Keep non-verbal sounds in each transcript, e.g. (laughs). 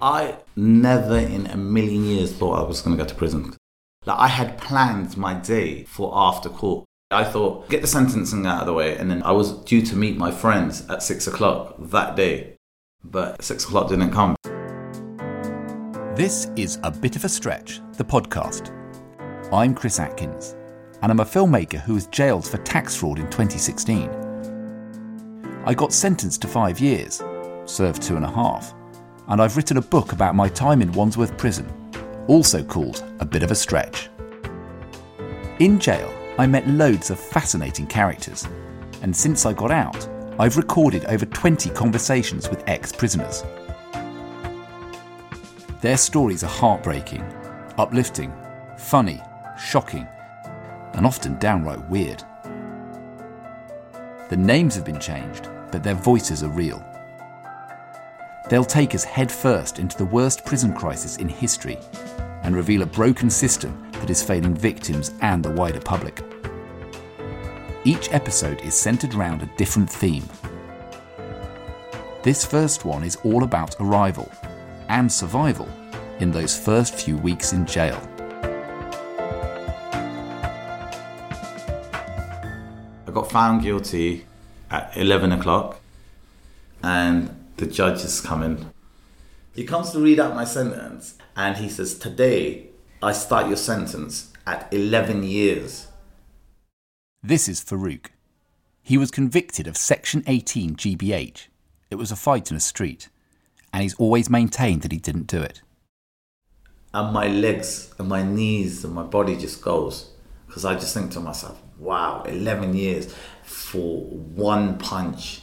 I never in a million years thought I was going to go to prison. Like I had planned my day for after court. I thought, get the sentencing out of the way, and then I was due to meet my friends at six o'clock that day. But six o'clock didn't come. This is A Bit of a Stretch, the podcast. I'm Chris Atkins, and I'm a filmmaker who was jailed for tax fraud in 2016. I got sentenced to five years, served two and a half, and I've written a book about my time in Wandsworth Prison, also called A Bit of a Stretch. In jail, I met loads of fascinating characters, and since I got out, I've recorded over 20 conversations with ex prisoners. Their stories are heartbreaking, uplifting, funny, shocking, and often downright weird. The names have been changed, but their voices are real. They'll take us headfirst into the worst prison crisis in history and reveal a broken system that is failing victims and the wider public. Each episode is centered around a different theme. This first one is all about arrival and survival in those first few weeks in jail. I got found guilty at 11 o'clock, and the judge is coming. He comes to read out my sentence, and he says, Today, I start your sentence at 11 years. This is Farook. He was convicted of Section 18 GBH. It was a fight in a street, and he's always maintained that he didn't do it. And my legs and my knees and my body just goes. Because I just think to myself, wow, 11 years for one punch.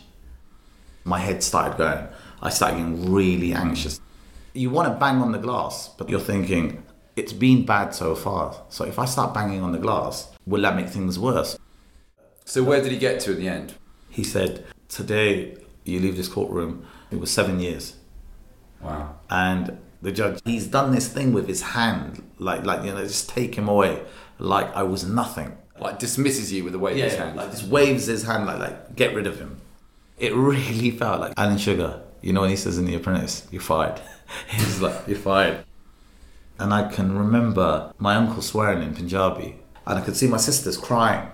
My head started going. I started getting really anxious. You want to bang on the glass, but you're thinking, it's been bad so far. So if I start banging on the glass, will that make things worse? So where did he get to at the end? He said, Today you leave this courtroom. It was seven years. Wow. And the judge, he's done this thing with his hand, like, like you know, just take him away, like I was nothing. Like dismisses you with a wave of his hand. like just waves his hand, like, like get rid of him. It really (laughs) felt like Alan Sugar. You know when he says in The Apprentice, "You're fired." (laughs) He's like, "You're fired." And I can remember my uncle swearing in Punjabi, and I could see my sisters crying.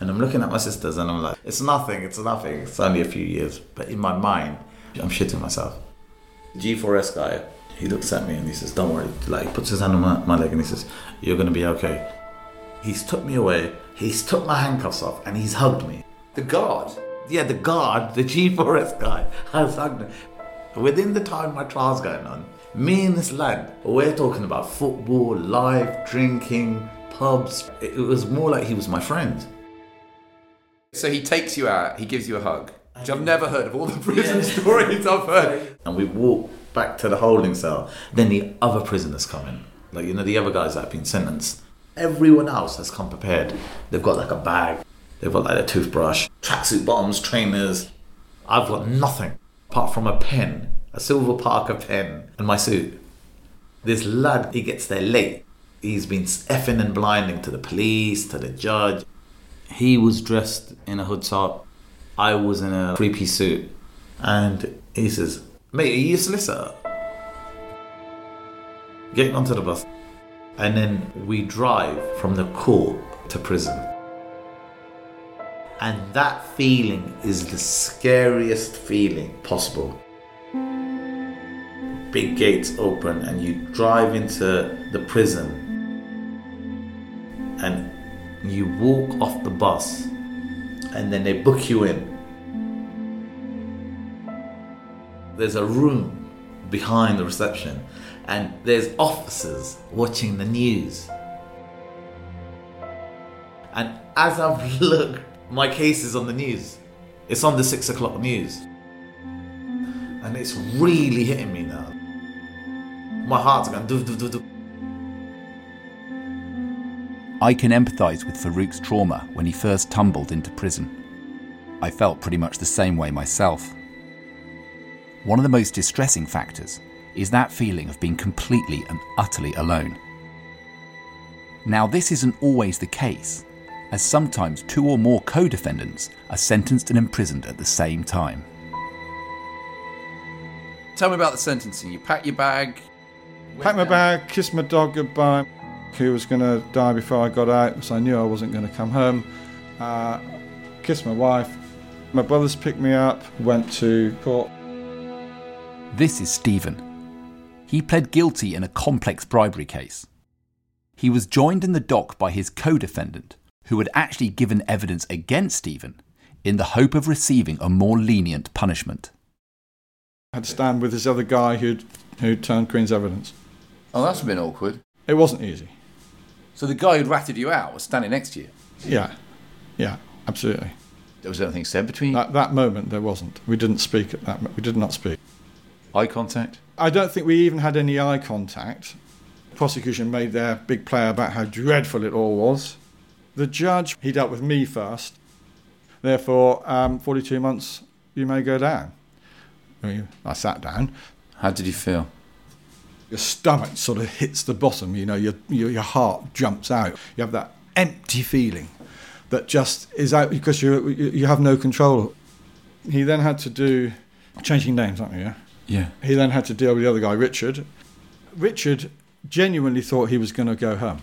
And I'm looking at my sisters, and I'm like, "It's nothing. It's nothing. It's only a few years." But in my mind, I'm shitting myself. G4S guy, he looks at me and he says, "Don't worry." Like, he puts his hand on my, my leg and he says, "You're gonna be okay." He's took me away. He's took my handcuffs off and he's hugged me. The guard. Yeah, the guard, the G4S guy, has hugged me. Within the time my trial's going on, me and this lad, we're talking about football, life, drinking, pubs. It it was more like he was my friend. So he takes you out. He gives you a hug. Which I've never heard of all the prison stories I've heard. And we walk back to the holding cell. Then the other prisoners come in. Like, you know, the other guys that have been sentenced. Everyone else has come prepared. They've got like a bag, they've got like a toothbrush, tracksuit bottoms, trainers. I've got nothing apart from a pen, a silver Parker pen, and my suit. This lad, he gets there late. He's been effing and blinding to the police, to the judge. He was dressed in a hood top. I was in a three piece suit. And he says, Mate, are you a solicitor? Getting onto the bus. And then we drive from the court to prison. And that feeling is the scariest feeling possible. Big gates open, and you drive into the prison, and you walk off the bus, and then they book you in. There's a room behind the reception, and there's officers watching the news. And as I've (laughs) looked, my case is on the news. It's on the six o'clock news. And it's really hitting me now. My heart's going do do do do. I can empathise with Farook's trauma when he first tumbled into prison. I felt pretty much the same way myself. One of the most distressing factors is that feeling of being completely and utterly alone. Now, this isn't always the case, as sometimes two or more co defendants are sentenced and imprisoned at the same time. Tell me about the sentencing. You pack your bag. Pack my bag, kiss my dog goodbye. He was going to die before I got out, so I knew I wasn't going to come home. Uh, kissed my wife. My brothers picked me up, went to court. This is Stephen. He pled guilty in a complex bribery case. He was joined in the dock by his co defendant, who had actually given evidence against Stephen in the hope of receiving a more lenient punishment. I had to stand with this other guy who'd, who'd turned Queen's evidence. Oh, that's been awkward. It wasn't easy. So the guy who'd ratted you out was standing next to you. Yeah, yeah, absolutely. There was anything said between you? At that moment, there wasn't. We didn't speak at that. mo- We did not speak. Eye contact? I don't think we even had any eye contact. The prosecution made their big play about how dreadful it all was. The judge, he dealt with me first. Therefore, um, 42 months, you may go down. I, mean, I sat down. How did you feel? Your stomach sort of hits the bottom, you know, your, your, your heart jumps out. You have that empty feeling that just is out because you, you you have no control. He then had to do changing names, aren't you? Yeah? Yeah. He then had to deal with the other guy, Richard. Richard genuinely thought he was going to go home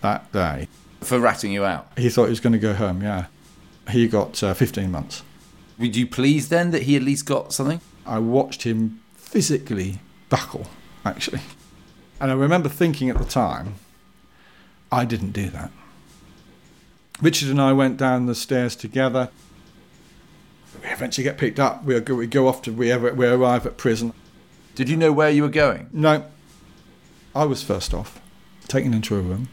that day. For ratting you out. He thought he was going to go home, yeah. He got uh, 15 months. Were you pleased then that he at least got something? I watched him physically buckle, actually. And I remember thinking at the time, I didn't do that. Richard and I went down the stairs together. We eventually get picked up. We go, we go off to, we, we arrive at prison. Did you know where you were going? No, I was first off, taken into a room.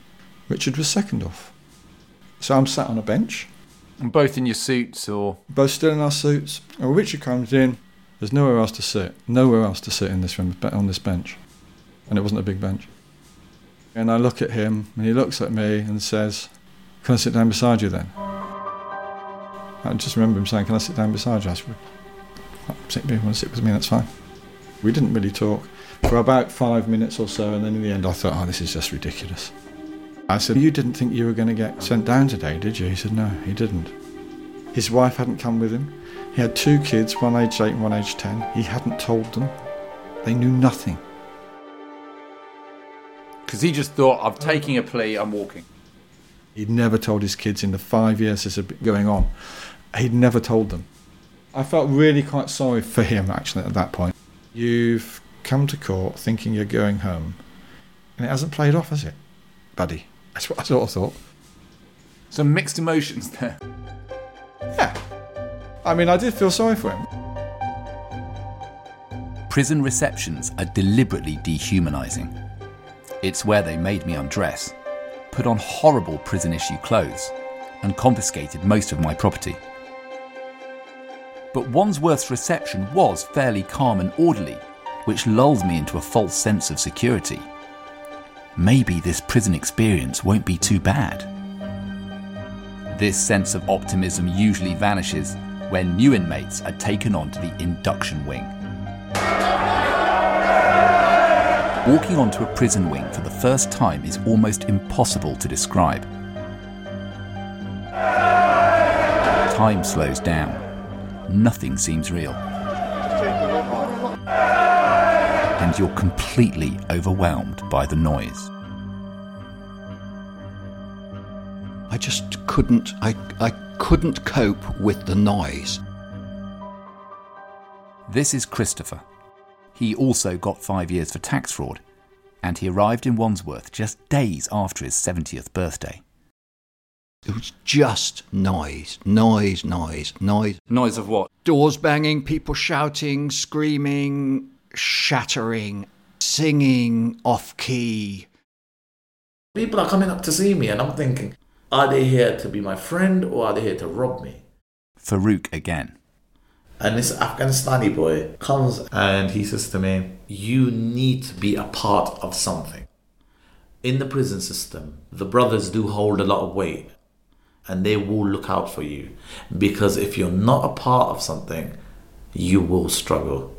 Richard was second off. So I'm sat on a bench, And both in your suits or. both still in our suits. And Richard comes in. There's nowhere else to sit. Nowhere else to sit in this room on this bench, and it wasn't a big bench. And I look at him, and he looks at me and says, "Can I sit down beside you then?" I just remember him saying, "Can I sit down beside you?" I said, "Sit, if you want to sit with me, that's fine." We didn't really talk for about five minutes or so, and then in the end, I thought, "Oh, this is just ridiculous." I said, "You didn't think you were going to get sent down today, did you?" He said, "No, he didn't." His wife hadn't come with him. He had two kids, one aged eight and one aged ten. He hadn't told them. They knew nothing. Because he just thought, I'm taking a plea, I'm walking. He'd never told his kids in the five years this had been going on. He'd never told them. I felt really quite sorry for him actually at that point. You've come to court thinking you're going home, and it hasn't played off, has it, buddy? That's what I sort of thought. Some mixed emotions there. Yeah. I mean, I did feel sorry for him. Prison receptions are deliberately dehumanising. It's where they made me undress, put on horrible prison issue clothes, and confiscated most of my property. But Wandsworth's reception was fairly calm and orderly, which lulled me into a false sense of security. Maybe this prison experience won't be too bad. This sense of optimism usually vanishes when new inmates are taken onto the induction wing. Walking onto a prison wing for the first time is almost impossible to describe. Time slows down. Nothing seems real. And you're completely overwhelmed by the noise. I I just couldn't. I I couldn't cope with the noise. This is Christopher. He also got five years for tax fraud, and he arrived in Wandsworth just days after his 70th birthday. It was just noise, noise, noise, noise. Noise of what? Doors banging, people shouting, screaming, shattering, singing off key. People are coming up to see me, and I'm thinking, are they here to be my friend or are they here to rob me? Farook again. And this Afghanistani boy comes and he says to me, You need to be a part of something. In the prison system, the brothers do hold a lot of weight and they will look out for you because if you're not a part of something, you will struggle.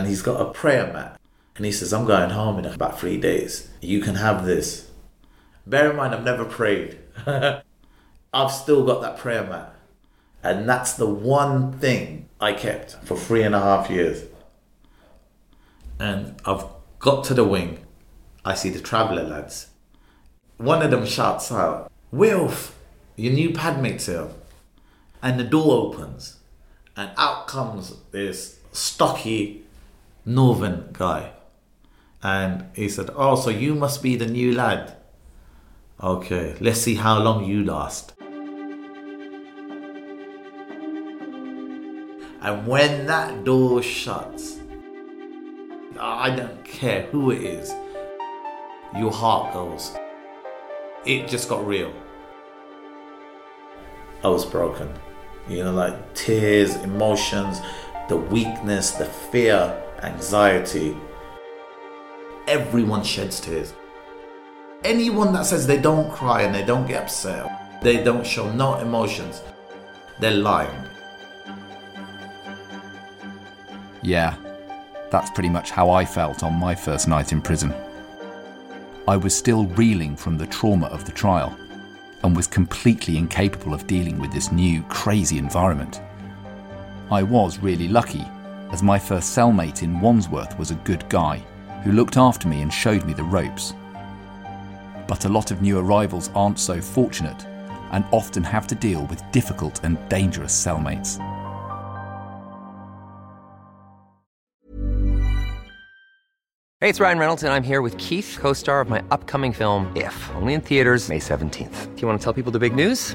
And he's got a prayer mat and he says, I'm going home in about three days. You can have this. Bear in mind, I've never prayed. (laughs) I've still got that prayer mat. And that's the one thing I kept for three and a half years. And I've got to the wing. I see the traveller lads. One of them shouts out, Wilf, your new padmate's here. And the door opens. And out comes this stocky northern guy. And he said, Oh, so you must be the new lad. Okay, let's see how long you last. And when that door shuts, I don't care who it is, your heart goes. It just got real. I was broken. You know, like tears, emotions, the weakness, the fear, anxiety. Everyone sheds tears. Anyone that says they don't cry and they don't get upset, they don't show no emotions, they're lying. Yeah, that's pretty much how I felt on my first night in prison. I was still reeling from the trauma of the trial and was completely incapable of dealing with this new, crazy environment. I was really lucky, as my first cellmate in Wandsworth was a good guy who looked after me and showed me the ropes. But a lot of new arrivals aren't so fortunate and often have to deal with difficult and dangerous cellmates. Hey, it's Ryan Reynolds, and I'm here with Keith, co star of my upcoming film, If, only in theaters, May 17th. Do you want to tell people the big news?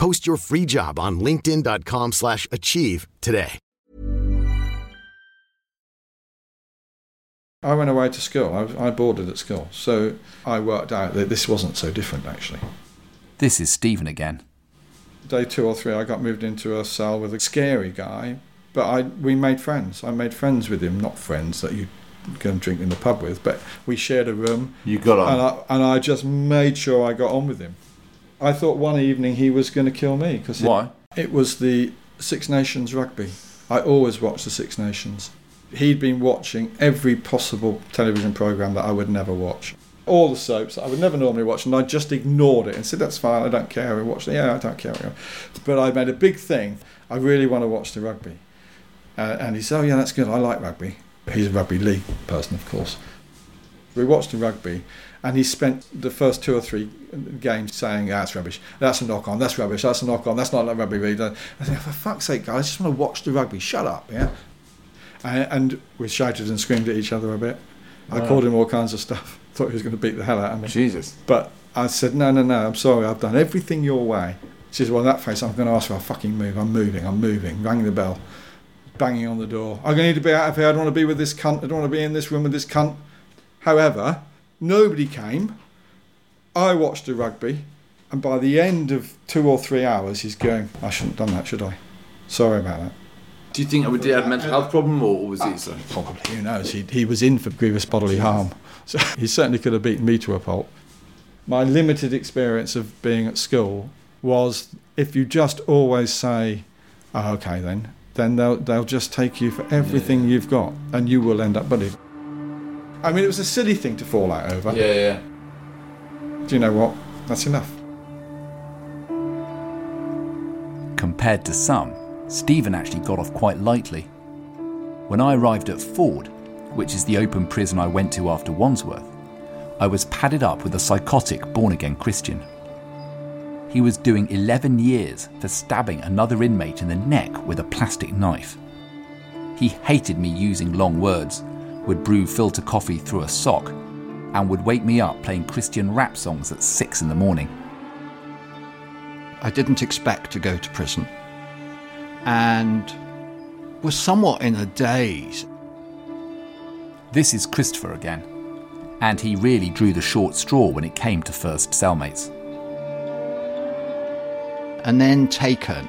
Post your free job on linkedin.com/achieve slash achieve today. I went away to school. I, I boarded at school. So I worked out that this wasn't so different, actually. This is Stephen again. Day two or three, I got moved into a cell with a scary guy, but I we made friends. I made friends with him, not friends that you go and drink in the pub with, but we shared a room. You got on. And I, and I just made sure I got on with him. I thought one evening he was going to kill me because Why? It was the Six Nations rugby. I always watched the Six Nations. He'd been watching every possible television program that I would never watch. All the soaps that I would never normally watch, and I just ignored it and said, "That's fine. I don't care." I watched it. Yeah, I don't care. But I made a big thing. I really want to watch the rugby. Uh, and he said, "Oh yeah, that's good. I like rugby." He's a rugby league person, of course. We watched the rugby, and he spent the first two or three games saying, ah, "That's rubbish. That's a knock on. That's rubbish. That's a knock on. That's not like rugby." Really. I think, for fuck's sake, guys, I just want to watch the rugby. Shut up, yeah. And, and we shouted and screamed at each other a bit. I called him all kinds of stuff. (laughs) Thought he was going to beat the hell out of me. Jesus. But I said, no, no, no, I'm sorry, I've done everything your way. She said, well, that face, I'm going to ask for a fucking move. I'm moving, I'm moving. Rang the bell, banging on the door. I'm going to need to be out of here. I don't want to be with this cunt. I don't want to be in this room with this cunt. However, nobody came. I watched the rugby, and by the end of two or three hours, he's going, I shouldn't have done that, should I? Sorry about that. Do you think did he have a mental health problem, or was he? Ah, so? Probably, who knows? He, he was in for grievous bodily harm. So (laughs) he certainly could have beaten me to a pulp. My limited experience of being at school was if you just always say, oh, okay, then, then they'll, they'll just take you for everything you've got and you will end up bullied. I mean, it was a silly thing to fall out over. Yeah, yeah. Do you know what? That's enough. Compared to some, Stephen actually got off quite lightly. When I arrived at Ford, which is the open prison I went to after Wandsworth, I was padded up with a psychotic born again Christian. He was doing 11 years for stabbing another inmate in the neck with a plastic knife. He hated me using long words, would brew filter coffee through a sock, and would wake me up playing Christian rap songs at 6 in the morning. I didn't expect to go to prison and was somewhat in a daze. This is Christopher again, and he really drew the short straw when it came to first cellmates. and then taken,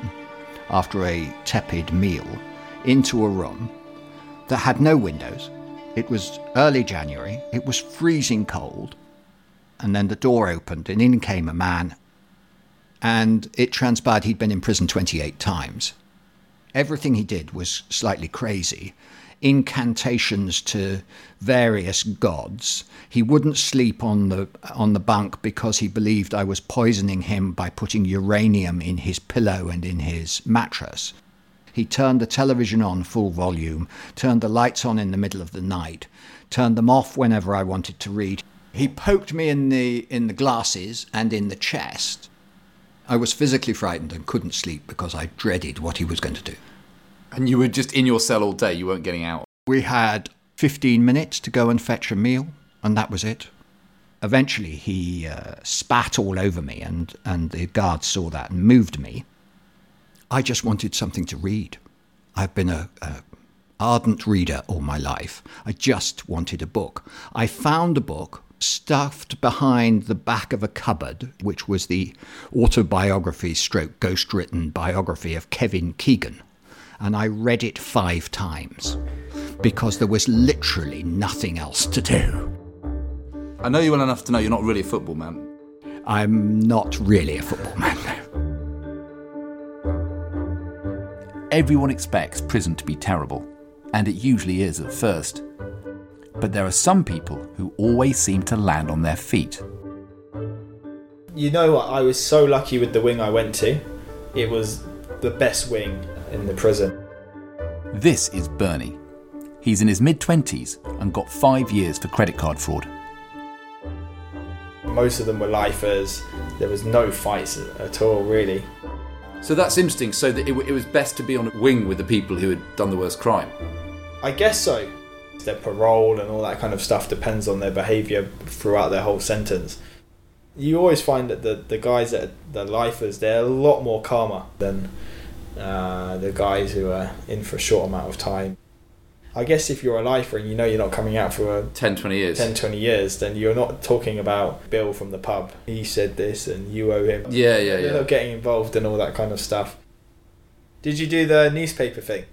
after a tepid meal, into a room that had no windows. It was early January, it was freezing cold, and then the door opened, and in came a man, and it transpired he'd been in prison 28 times. Everything he did was slightly crazy. Incantations to various gods. He wouldn't sleep on the on the bunk because he believed I was poisoning him by putting uranium in his pillow and in his mattress. He turned the television on full volume, turned the lights on in the middle of the night, turned them off whenever I wanted to read. He poked me in the in the glasses and in the chest. I was physically frightened and couldn't sleep because I dreaded what he was going to do. And you were just in your cell all day. You weren't getting out. We had 15 minutes to go and fetch a meal, and that was it. Eventually, he uh, spat all over me, and, and the guards saw that and moved me. I just wanted something to read. I've been a, a ardent reader all my life. I just wanted a book. I found a book stuffed behind the back of a cupboard, which was the autobiography stroke ghost written biography of Kevin Keegan. And I read it five times because there was literally nothing else to do. I know you well enough to know you're not really a football man. I'm not really a football man. Everyone expects prison to be terrible, and it usually is at first. But there are some people who always seem to land on their feet. You know what? I was so lucky with the wing I went to. It was the best wing in the prison. This is Bernie. He's in his mid 20s and got five years for credit card fraud. Most of them were lifers. There was no fights at all, really. So that's interesting. So that it, it was best to be on a wing with the people who had done the worst crime. I guess so. Their parole and all that kind of stuff depends on their behaviour throughout their whole sentence. You always find that the, the guys that are the lifers, they're a lot more calmer than uh, the guys who are in for a short amount of time. I guess if you're a lifer and you know you're not coming out for a 10, 20 years. 10, 20 years, then you're not talking about Bill from the pub. He said this and you owe him. Yeah, yeah, You're yeah. not getting involved in all that kind of stuff. Did you do the newspaper thing?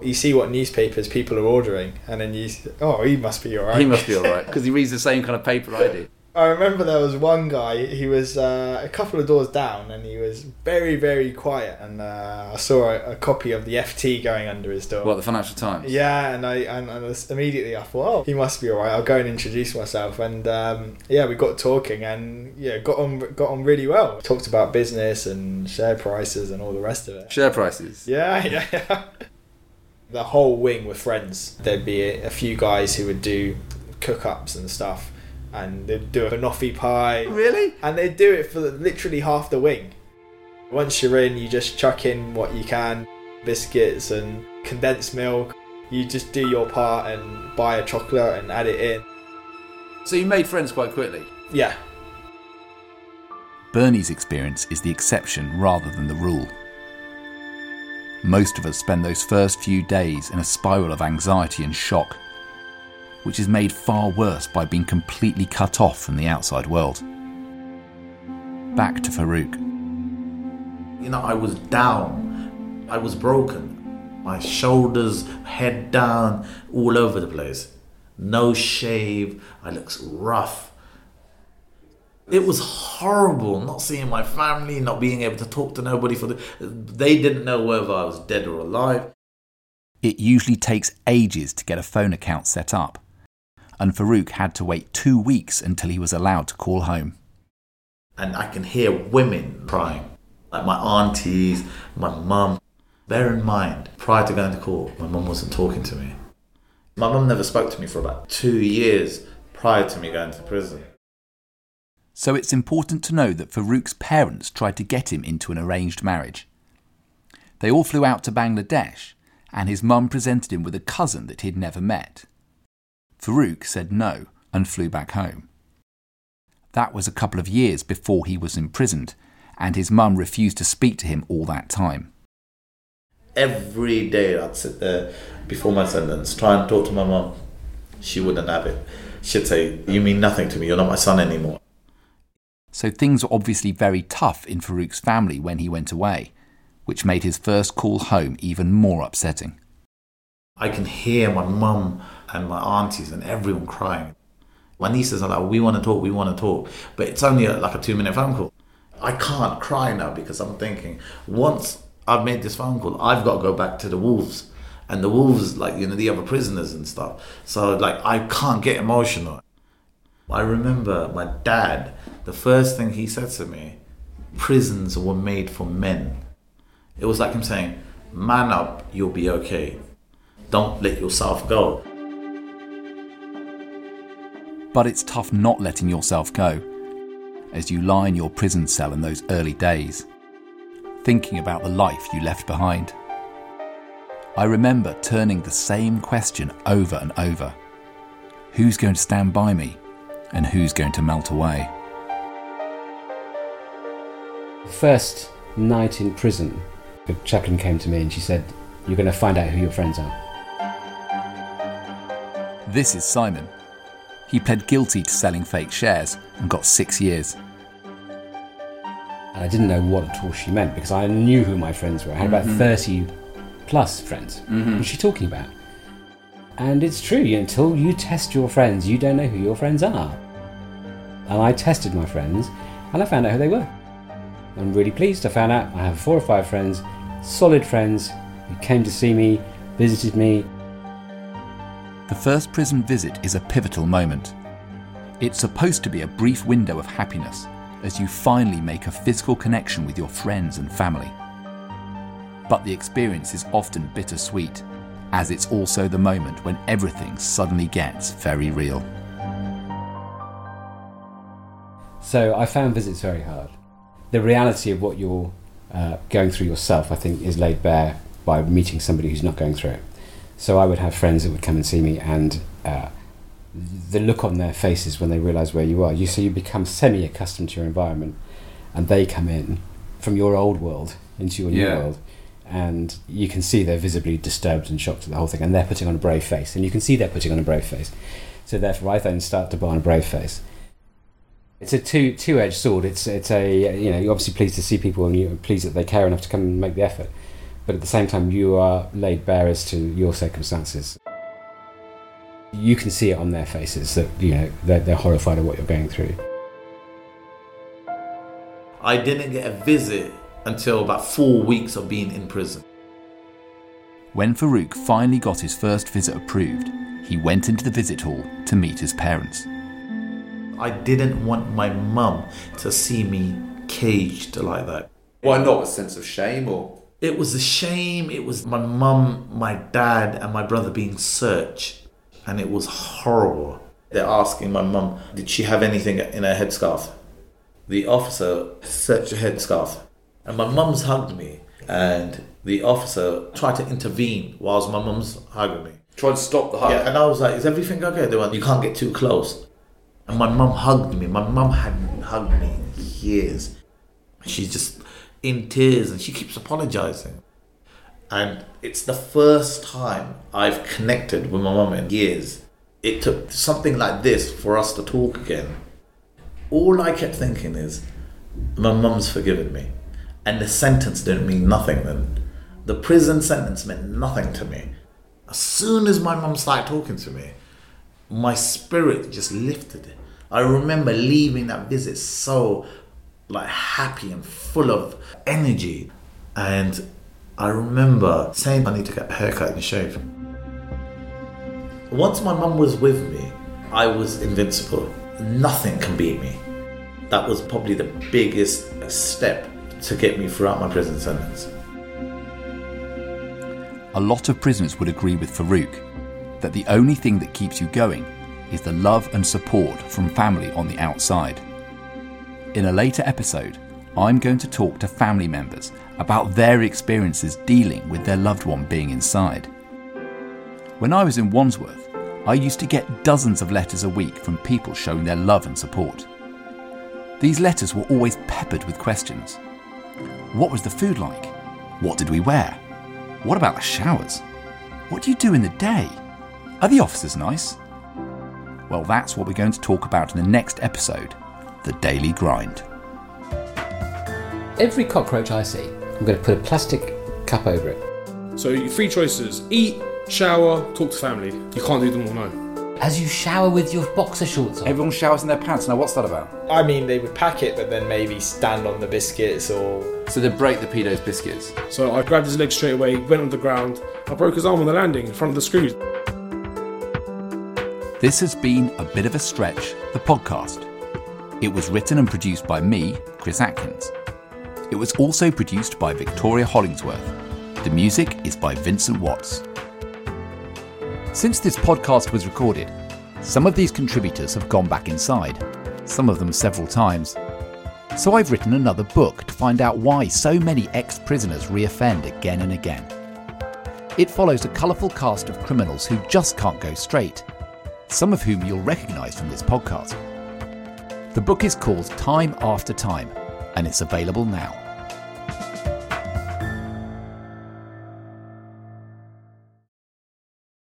You see what newspapers people are ordering, and then you, oh, he must be alright. He must be alright because he reads the same kind of paper I do. (laughs) I remember there was one guy. He was uh, a couple of doors down, and he was very, very quiet. And uh, I saw a, a copy of the FT going under his door. What the Financial Times? Yeah, and I and, and immediately I thought, oh, he must be alright. I'll go and introduce myself, and um, yeah, we got talking, and yeah, got on got on really well. Talked about business and share prices and all the rest of it. Share prices. Yeah, (laughs) yeah, yeah. The whole wing were friends. There'd be a, a few guys who would do cook ups and stuff, and they'd do a banoffee pie. Really? And they'd do it for literally half the wing. Once you're in, you just chuck in what you can biscuits and condensed milk. You just do your part and buy a chocolate and add it in. So you made friends quite quickly? Yeah. Bernie's experience is the exception rather than the rule. Most of us spend those first few days in a spiral of anxiety and shock, which is made far worse by being completely cut off from the outside world. Back to Farook. You know, I was down. I was broken. My shoulders, head down, all over the place. No shave. I looked rough. It was horrible not seeing my family, not being able to talk to nobody for the. They didn't know whether I was dead or alive. It usually takes ages to get a phone account set up, and Farook had to wait two weeks until he was allowed to call home. And I can hear women crying, like my aunties, my mum. Bear in mind, prior to going to court, my mum wasn't talking to me. My mum never spoke to me for about two years prior to me going to prison. So it's important to know that Farook's parents tried to get him into an arranged marriage. They all flew out to Bangladesh, and his mum presented him with a cousin that he'd never met. Farook said no and flew back home. That was a couple of years before he was imprisoned, and his mum refused to speak to him all that time. Every day I'd sit there before my sentence, try and talk to my mum. She wouldn't have it. She'd say, You mean nothing to me, you're not my son anymore. So things were obviously very tough in Farook's family when he went away, which made his first call home even more upsetting. I can hear my mum and my aunties and everyone crying. My nieces are like, we want to talk, we want to talk. But it's only like a two minute phone call. I can't cry now because I'm thinking, once I've made this phone call, I've got to go back to the wolves. And the wolves, like, you know, the other prisoners and stuff. So, like, I can't get emotional. I remember my dad, the first thing he said to me, prisons were made for men. It was like him saying, man up, you'll be okay. Don't let yourself go. But it's tough not letting yourself go as you lie in your prison cell in those early days, thinking about the life you left behind. I remember turning the same question over and over Who's going to stand by me? And who's going to melt away? First night in prison, the chaplain came to me and she said, You're going to find out who your friends are. This is Simon. He pled guilty to selling fake shares and got six years. And I didn't know what at all she meant because I knew who my friends were. I had about Mhm. 30 plus friends. Mhm. What's she talking about? And it's true, until you test your friends, you don't know who your friends are. And I tested my friends and I found out who they were. I'm really pleased. I found out I have four or five friends, solid friends, who came to see me, visited me. The first prison visit is a pivotal moment. It's supposed to be a brief window of happiness as you finally make a physical connection with your friends and family. But the experience is often bittersweet, as it's also the moment when everything suddenly gets very real. So I found visits very hard. The reality of what you're uh, going through yourself, I think, is laid bare by meeting somebody who's not going through it. So I would have friends that would come and see me, and uh, the look on their faces when they realise where you are. You so you become semi-accustomed to your environment, and they come in from your old world into your new world, and you can see they're visibly disturbed and shocked at the whole thing, and they're putting on a brave face, and you can see they're putting on a brave face. So therefore, I then start to put on a brave face it's a two two edged sword. It's it's a you know you're obviously pleased to see people and you're pleased that they care enough to come and make the effort, but at the same time you are laid bare as to your circumstances. You can see it on their faces that you know they're, they're horrified at what you're going through. I didn't get a visit until about four weeks of being in prison. When Farook finally got his first visit approved, he went into the visit hall to meet his parents. I didn't want my mum to see me caged like that. Why not? A sense of shame or? It was a shame. It was my mum, my dad, and my brother being searched, and it was horrible. They're asking my mum, did she have anything in her headscarf? The officer searched her headscarf, and my mum's hugged me, and the officer tried to intervene whilst my mum's hugging me. Try and stop the hug. Yeah, and I was like, is everything okay? They went, you can't get too close. And my mum hugged me. My mum hadn't hugged me in years. She's just in tears and she keeps apologizing. And it's the first time I've connected with my mum in years. It took something like this for us to talk again. All I kept thinking is, my mum's forgiven me. And the sentence didn't mean nothing then. The prison sentence meant nothing to me. As soon as my mum started talking to me, my spirit just lifted. I remember leaving that visit so like happy and full of energy. And I remember saying I need to get a haircut and shave. Once my mum was with me, I was invincible. Nothing can beat me. That was probably the biggest step to get me throughout my prison sentence. A lot of prisoners would agree with Farook that the only thing that keeps you going is the love and support from family on the outside. In a later episode, I'm going to talk to family members about their experiences dealing with their loved one being inside. When I was in Wandsworth, I used to get dozens of letters a week from people showing their love and support. These letters were always peppered with questions. What was the food like? What did we wear? What about the showers? What do you do in the day? Are the officers nice? Well, that's what we're going to talk about in the next episode The Daily Grind. Every cockroach I see, I'm going to put a plastic cup over it. So your three choices: eat, shower, talk to family. You can't do them all, no. As you shower with your boxer shorts on. Everyone showers in their pants. Now, what's that about? I mean, they would pack it, but then maybe stand on the biscuits or. So they break the pedo's biscuits. So I grabbed his leg straight away, went on the ground. I broke his arm on the landing in front of the screws. This has been A Bit of a Stretch, the podcast. It was written and produced by me, Chris Atkins. It was also produced by Victoria Hollingsworth. The music is by Vincent Watts. Since this podcast was recorded, some of these contributors have gone back inside, some of them several times. So I've written another book to find out why so many ex prisoners reoffend again and again. It follows a colourful cast of criminals who just can't go straight, some of whom you'll recognise from this podcast. The book is called Time After Time, and it's available now.